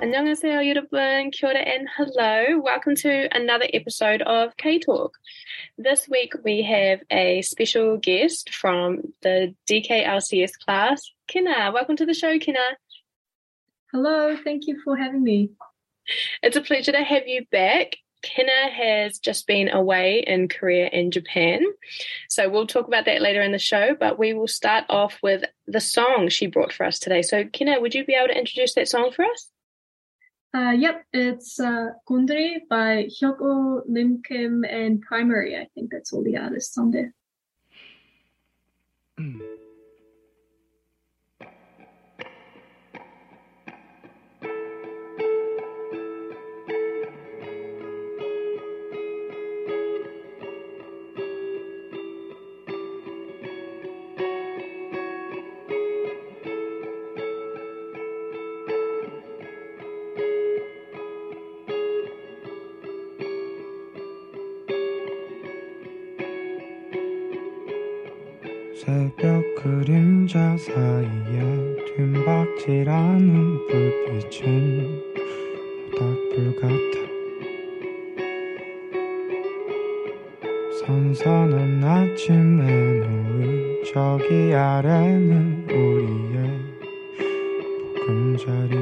안녕하세요, 여러분. Kia ora and hello. Welcome to another episode of K Talk. This week we have a special guest from the DKLCS class, Kina. Welcome to the show, Kina. Hello, thank you for having me. It's a pleasure to have you back. Kina has just been away in Korea and Japan. So we'll talk about that later in the show, but we will start off with the song she brought for us today. So, Kina, would you be able to introduce that song for us? Uh, yep, it's uh, Gondry by Hyukoh, Lim Kim, and Primary. I think that's all the artists on there. 새벽 그림자 사이에 뒷박질하는 불빛은 모닥불 같아. 선선한 아침에 노을 저기 아래는 우리의 보금자리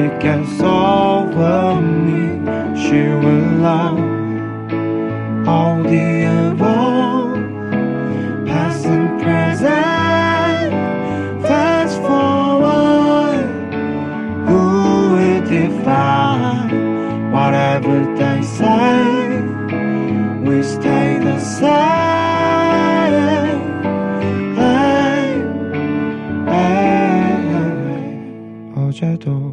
She gets over me. She will love all the above, past and present, fast forward. Who will define whatever they say? We stay the same. 어제도 오늘도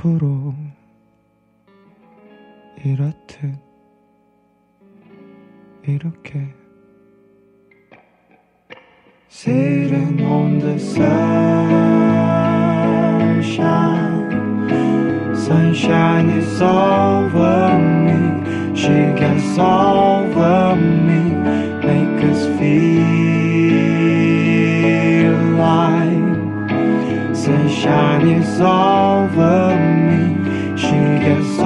앞으로 이렇듯 이렇게 Sitting on the sunshine Sunshine is over me She gets over me Make us feel like Sunshine is over me She gets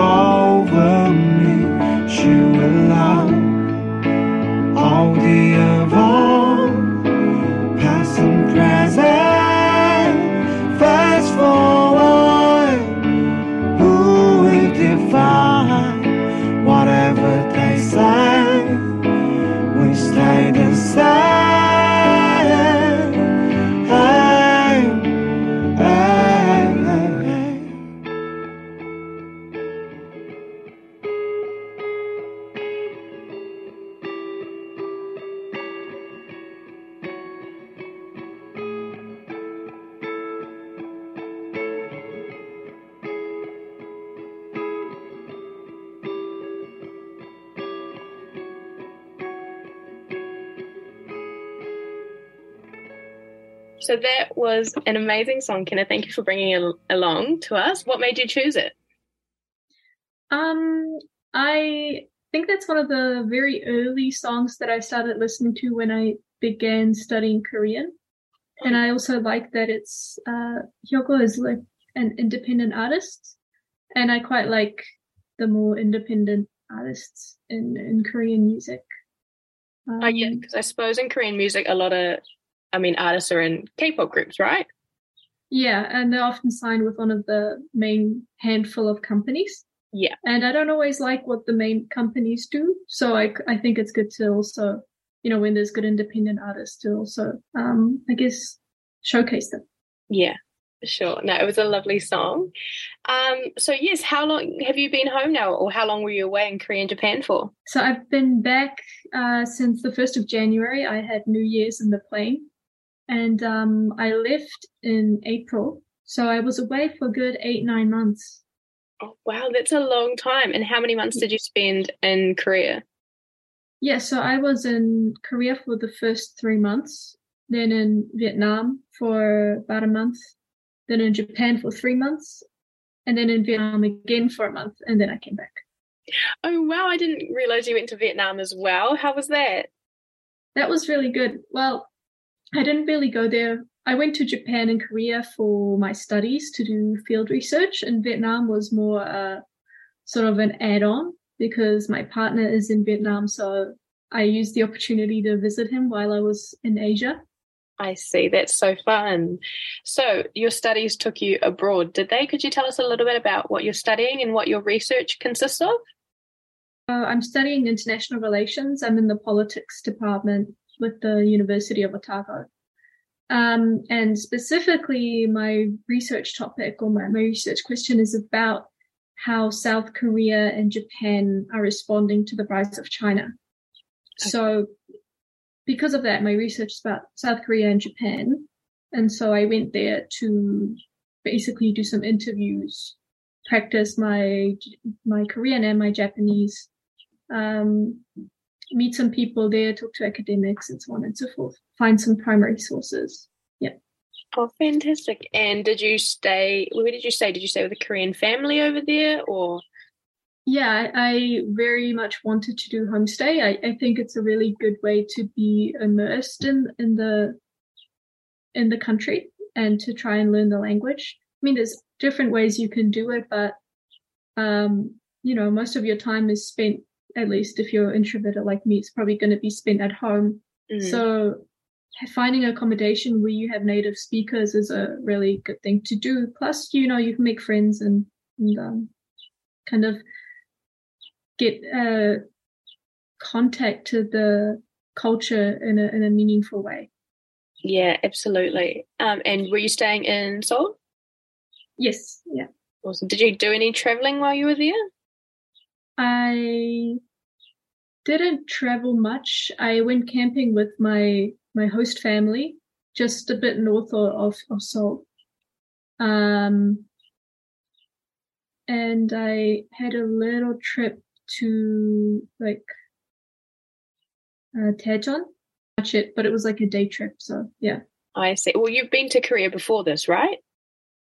So that was an amazing song, Kenna. Thank you for bringing it along to us. What made you choose it? Um, I think that's one of the very early songs that I started listening to when I began studying Korean. And I also like that it's uh Hyukoh is like an independent artist. And I quite like the more independent artists in, in Korean music. Um, Oh, yeah, because I suppose in Korean music, a lot of, I mean, artists are in K-pop groups, right? Yeah, and they're often signed with one of the main handful of companies. Yeah. And I don't always like what the main companies do. So I, I think it's good to also, you know, when there's good independent artists to also, um, I guess, showcase them. Yeah, sure. No, it was a lovely song. Um, so yes, how long have you been home now, or how long were you away in Korea and Japan for? So I've been back uh, since the 1st of January. I had New Year's in the plane and um, I left in April. So I was away for a good eight, nine months. Oh, wow, that's a long time. And how many months did you spend in Korea? Yeah, so I was in Korea for the first three months, then in Vietnam for about a month, then in Japan for three months, and then in Vietnam again for a month, and then I came back. Oh wow, I didn't realize you went to Vietnam as well. How was that? That was really good. Well, I didn't really go there. I went to Japan and Korea for my studies to do field research, and Vietnam was more uh, sort of an add on because my partner is in Vietnam. So I used the opportunity to visit him while I was in Asia. I see. That's so fun. So your studies took you abroad, did they? Could you tell us a little bit about what you're studying and what your research consists of? Uh, I'm studying international relations. I'm in the politics department with the University of Otago. Um, and specifically, my research topic or my, my research question is about how South Korea and Japan are responding to the rise of China. So, because of that, my research is about South Korea and Japan. And so I went there to basically do some interviews, practice my my Korean and my Japanese, um, meet some people there, talk to academics, and so on and so forth. Find some primary sources. Yeah. Oh, fantastic. And did you stay, where did you stay? Did you stay with a Korean family over there or? Yeah, I, very much wanted to do homestay. I, I think it's a really good way to be immersed in, in the in the country and to try and learn the language. I mean, there's different ways you can do it, but um, you know, most of your time is spent, at least if you're introverted like me, it's probably going to be spent at home. Mm. So finding accommodation where you have native speakers is a really good thing to do. Plus, you know, you can make friends and, and um, kind of get uh, contact to the culture in a in a meaningful way. Yeah, absolutely. Um, and were you staying in Seoul? Yes, yeah. Awesome. Did you do any traveling while you were there? I didn't travel much. I went camping with my my host family, just a bit north of of, Seoul. Um, and I had a little trip to like uh, Daejeon. Much it, but it was like a day trip. So yeah, I see. Well, you've been to Korea before this, right?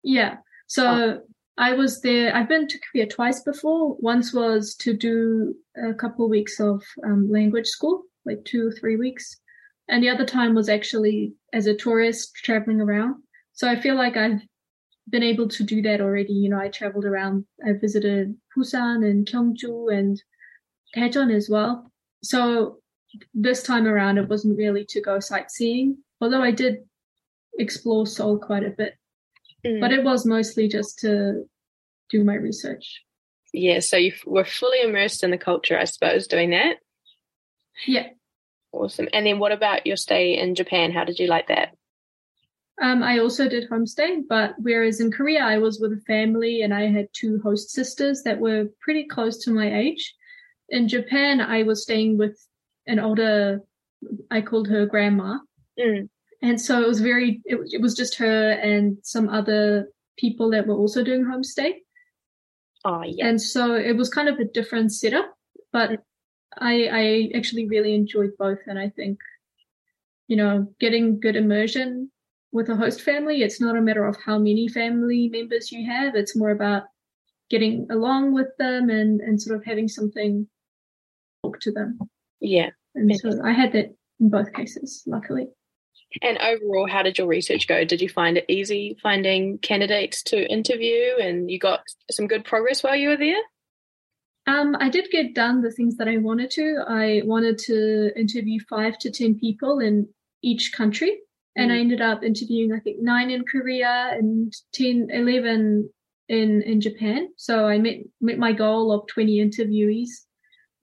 yeah. So I was there. I've been to Korea twice before. Once was to do a couple weeks of um, language school, like two or three weeks, and the other time was actually as a tourist traveling around. So I feel like I've been able to do that already. You know, I traveled around, I visited Busan and Gyeongju and Daejeon as well. So this time around, it wasn't really to go sightseeing, although I did explore Seoul quite a bit. Mm. But it was mostly just to do my research. Yeah, so you f- were fully immersed in the culture, I suppose, doing that. Yeah. Awesome. And then what about your stay in Japan? How did you like that? Um, I also did homestay, but whereas in Korea I was with a family and I had two host sisters that were pretty close to my age. In Japan, I was staying with an older, I called her grandma. Mm. And so it was very, it, was- it was just her and some other people that were also doing homestay. Oh, yeah. And so it was kind of a different setup, but I, I actually really enjoyed both. And I think, you know, getting good immersion with a host family, it's not a matter of how many family members you have. It's more about getting along with them and, and sort of having something talk to them. Yeah. And so I had that in both cases, luckily. And overall, how did your research go? Did you find it easy finding candidates to interview and you got some good progress while you were there? Um, I did get done the things that I wanted to. I wanted to interview five to 10 people in each country. And I ended up interviewing, I think, nine in Korea and 10, 11 in, in Japan. So I met, met my goal of 20 interviewees.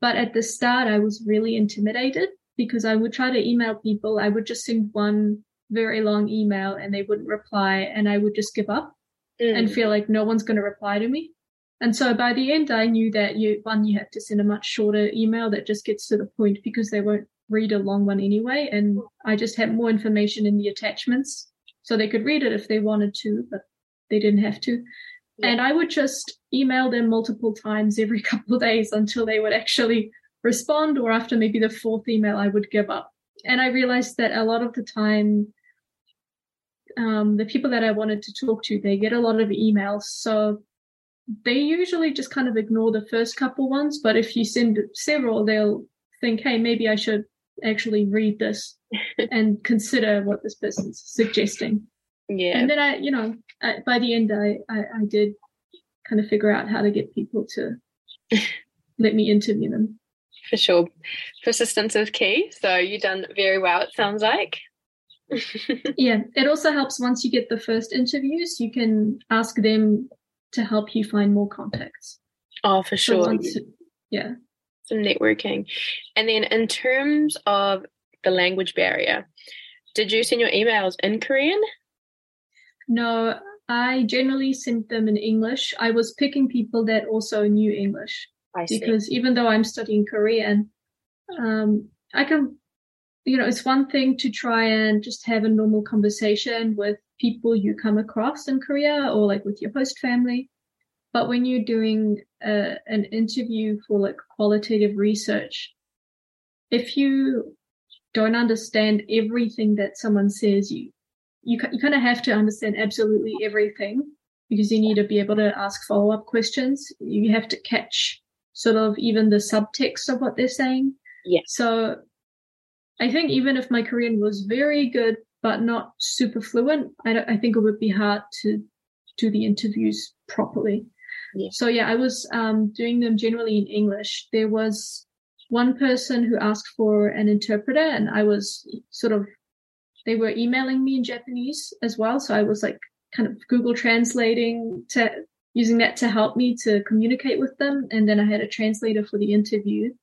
But at the start, I was really intimidated because I would try to email people. I would just send one very long email and they wouldn't reply and I would just give up Mm. and feel like no one's going to reply to me. And so by the end, I knew that you, one, you have to send a much shorter email that just gets to the point because they won't read a long one anyway. And I just had more information in the attachments so they could read it if they wanted to, but they didn't have to. Yeah. And I would just email them multiple times every couple of days until they would actually respond, or after maybe the fourth email, I would give up. And I realized that a lot of the time, um, the people that I wanted to talk to, they get a lot of emails. So they usually just kind of ignore the first couple ones. But if you send several, they'll think, hey, maybe I should actually read this and consider what this person's suggesting. Yeah. And then I, you know, I, by the end, I, I, I did kind of figure out how to get people to let me interview them. For sure. Persistence is key. So you've done very well, it sounds like. Yeah, it also helps once you get the first interviews, you can ask them to help you find more contacts. oh, for So sure. once, yeah. Some networking. And then in terms of the language barrier, did you send your emails in Korean? No, I generally sent them in English. I was picking people that also knew English I see. because even though I'm studying Korean, um, I can, you know, it's one thing to try and just have a normal conversation with people you come across in Korea or like with your host family. But when you're doing a, an interview for like qualitative research, if you don't understand everything that someone says, you you, you kind of have to understand absolutely everything because you need to be able to ask follow up questions. You have to catch sort of even the subtext of what they're saying. Yeah. So I think even if my Korean was very good but not super fluent, I, don't- I think it would be hard to do the interviews properly. Yeah. So yeah, I was um, doing them generally in English. There was one person who asked for an interpreter, and I was sort of they were emailing me in Japanese as well. So I was like kind of Google translating to using that to help me to communicate with them. And then I had a translator for the interview.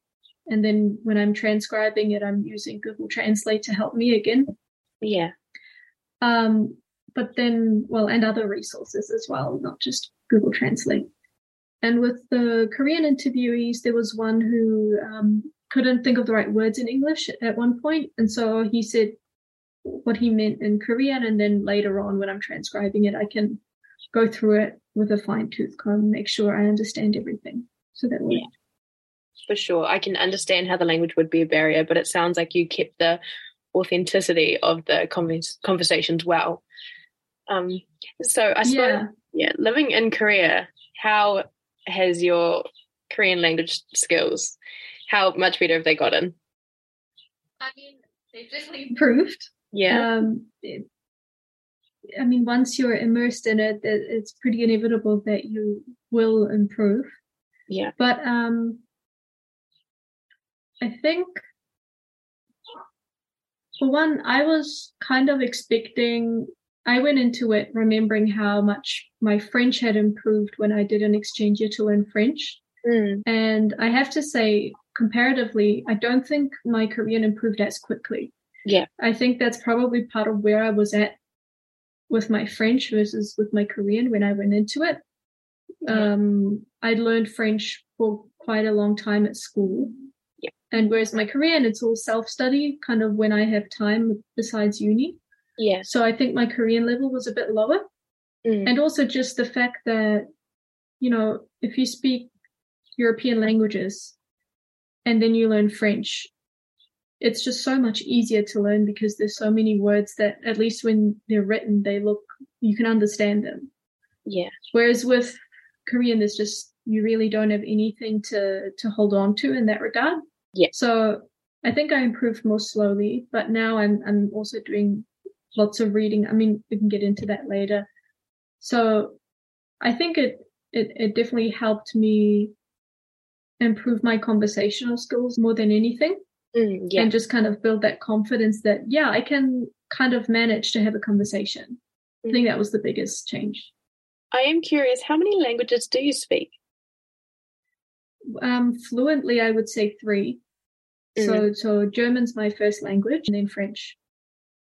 And then when I'm transcribing it, I'm using Google Translate to help me again. Yeah. Um, but then, well, and other resources as well, not just Google Translate. And with the Korean interviewees, there was one who um, couldn't think of the right words in English at one point, and so he said what he meant in Korean, and then later on, when I'm transcribing it, I can go through it with a fine tooth comb, make sure I understand everything. So that worked. Yeah. For sure. I can understand how the language would be a barrier, but it sounds like you kept the authenticity of the convers- conversations well. Um, so I suppose, Yeah. yeah, living in Korea, how has your Korean language skills, how much better have they gotten? I mean, they've definitely improved. Yeah. Um, it- I mean, once you're immersed in it, it, it's pretty inevitable that you will improve. Yeah. But um, I think, for one, I was kind of expecting. I went into it remembering how much my French had improved when I did an exchange year to learn French. Mm. And I have to say, comparatively, I don't think my Korean improved as quickly. Yeah. I think that's probably part of where I was at with my French versus with my Korean when I went into it. Yeah. Um, I'd learned French for quite a long time at school. Yeah. And whereas my Korean, it's all self study, kind of when I have time besides uni. Yeah. So I think my Korean level was a bit lower. Mm. And also just the fact that, you know, if you speak European languages and then you learn French, it's just so much easier to learn because there's so many words that at least when they're written, they look, you can understand them. Yeah. Whereas with Korean, there's just, you really don't have anything to, to hold on to in that regard. Yeah. So I think I improved more slowly, but now I'm, I'm also doing lots of reading. I mean, we can get into that later. So I think it, it, it definitely helped me improve my conversational skills more than anything Mm. Yeah. and just kind of build that confidence that, yeah, I can kind of manage to have a conversation. I think that was the biggest change. I am curious, how many languages do you speak? Um, fluently, I would say three. So, so German's my first language and then French.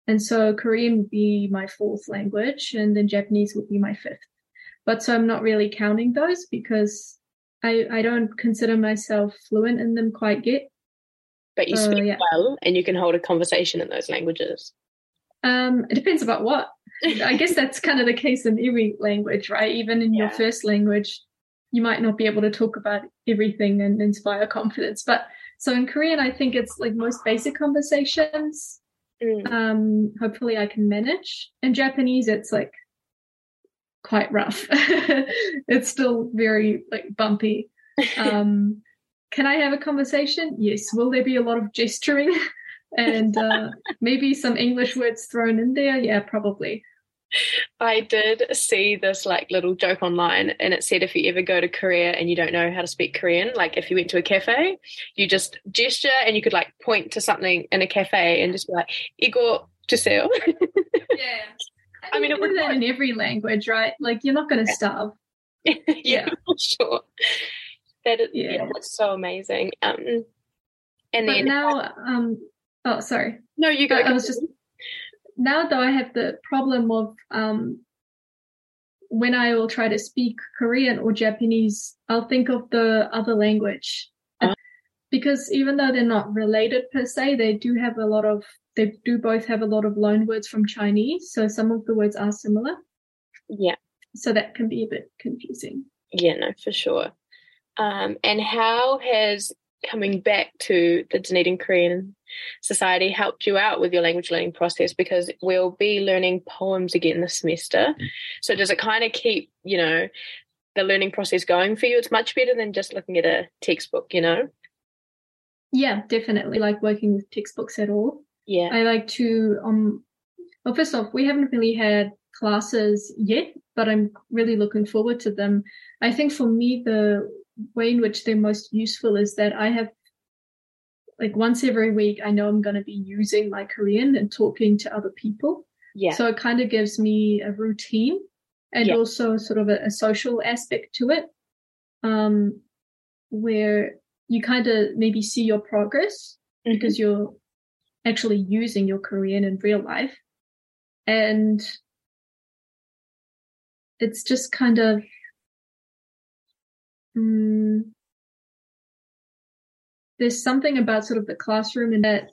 And so Korean would be my fourth language and then Japanese would be my fifth. But so I'm not really counting those because I, I don't consider myself fluent in them quite yet. But you Uh, speak yeah. well and you can hold a conversation in those languages. Um, it depends about what. I guess that's kind of the case in every language, right? Even in your first language, you might not be able to talk about everything and inspire confidence. But so in Korean, I think it's like most basic conversations. Mm. Um, hopefully I can manage. In Japanese, it's like quite rough. it's still very like bumpy. Um, can I have a conversation? Yes. Will there be a lot of gesturing and uh, maybe some English words thrown in there? Yeah, probably. I did see this like little joke online and it said if you ever go to Korea and you don't know how to speak Korean, like if you went to a cafe, you just gesture and you could like point to something in a cafe and just be like, Igor 주세요. Yeah. I mean, it you would do that work. in every language, right? Like you're not going to Yeah. starve. yeah, Yeah. for sure. That is, yeah. Yeah. that's so amazing. Um, and But then now, um, oh, sorry. no, you go. I, was just now though I have the problem of um when I will try to speak Korean or Japanese, I'll think of the other language. Ah. Because even though they're not related per se, they do have a lot of they do both have a lot of loan words from Chinese. So some of the words are similar. yeah, So that can be a bit confusing. yeah, no, for sure. Um, and how has coming back to the Dunedin Korean Society helped you out with your language learning process? Because we'll be learning poems again this semester. So does it kind of keep, you know, the learning process going for you? It's much better than just looking at a textbook, you know? Yeah, definitely like working with textbooks at all. Yeah. I like to um well first off, we haven't really had classes yet, but I'm really looking forward to them. I think for me the way in which they're most useful is that I have like once every week I know I'm gonna be using my Korean and talking to other people. Yeah. So it kind of gives me a routine and Yeah. also sort of a, a social aspect to it. Um where you kind of maybe see your progress Mhm. because you're actually using your Korean in real life. And it's just kind of, mm, there's something about sort of the classroom and that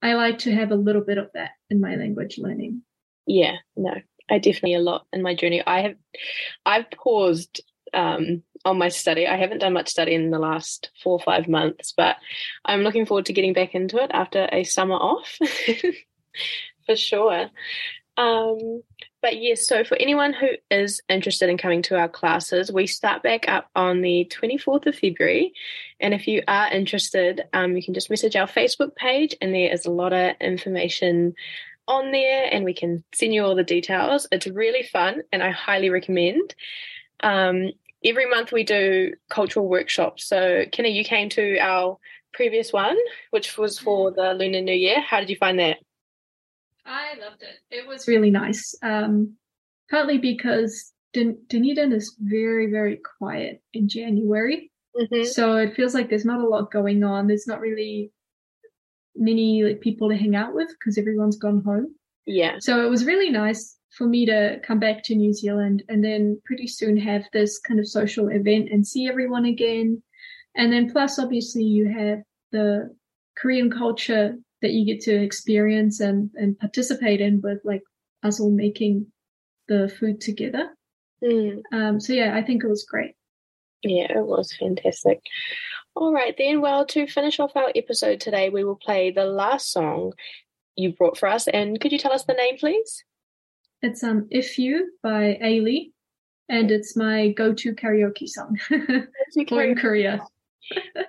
I like to have a little bit of that in my language learning. Yeah, no, I definitely a lot in my journey. I have, I've paused um, on my study. I haven't done much study in the last four or five months, but I'm looking forward to getting back into it after a summer off, for sure. Um, but yes, so for anyone who is interested in coming to our classes, we start back up on the 24th of February. And if you are interested, um, you can just message our Facebook page, and there is a lot of information on there and we can send you all the details. It's really fun and I highly recommend. Um, every month we do cultural workshops. So, Kenna, you came to our previous one, which was for the Lunar New Year. How did you find that? I loved it. It was really nice. Um, partly because Dun- Dunedin is very, very quiet in January. Mm-hmm. So it feels like there's not a lot going on. There's not really many like people to hang out with because everyone's gone home. Yeah. So it was really nice for me to come back to New Zealand and then pretty soon have this kind of social event and see everyone again. And then plus obviously you have the Korean culture that you get to experience and, and participate in with like us all making the food together. Mm. Um, so yeah, I think it was great. Yeah, it was fantastic. All right, then. Well, to finish off our episode today, we will play the last song you brought for us. And could you tell us the name, please? It's um If You by Ailee and it's my go-to karaoke song for in Korea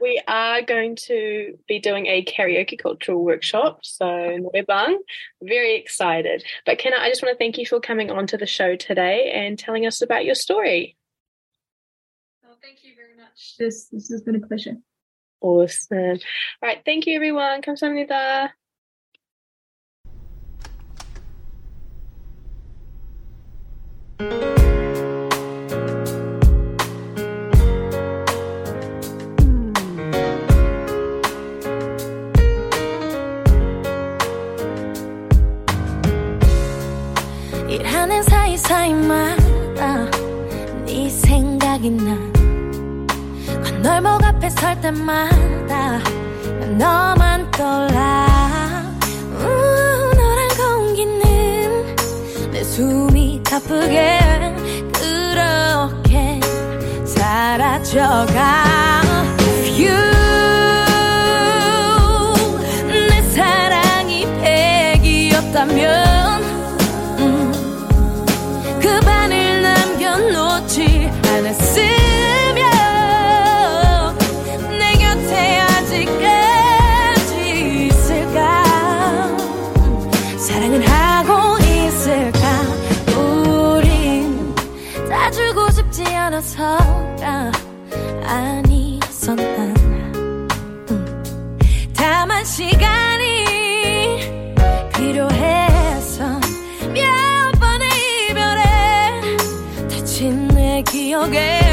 we are going to be doing a karaoke cultural workshop. So, Norebang, very excited. But, Kenna, I just want to thank you for coming on to the show today and telling us about your story. Well, thank you very much. This this has been a pleasure. Awesome. All right. Thank you, everyone. 감사합니다. 일하는 사이사이마다 네 생각이 나. 건널목 앞에 설 때마다 난 너만 떠올라. 우, 너란 공기는 내 숨이 가쁘게 그렇게 사라져가 아니었나 음, 다만 시간이 필요해서 몇 번의 이별에 다친 내 기억에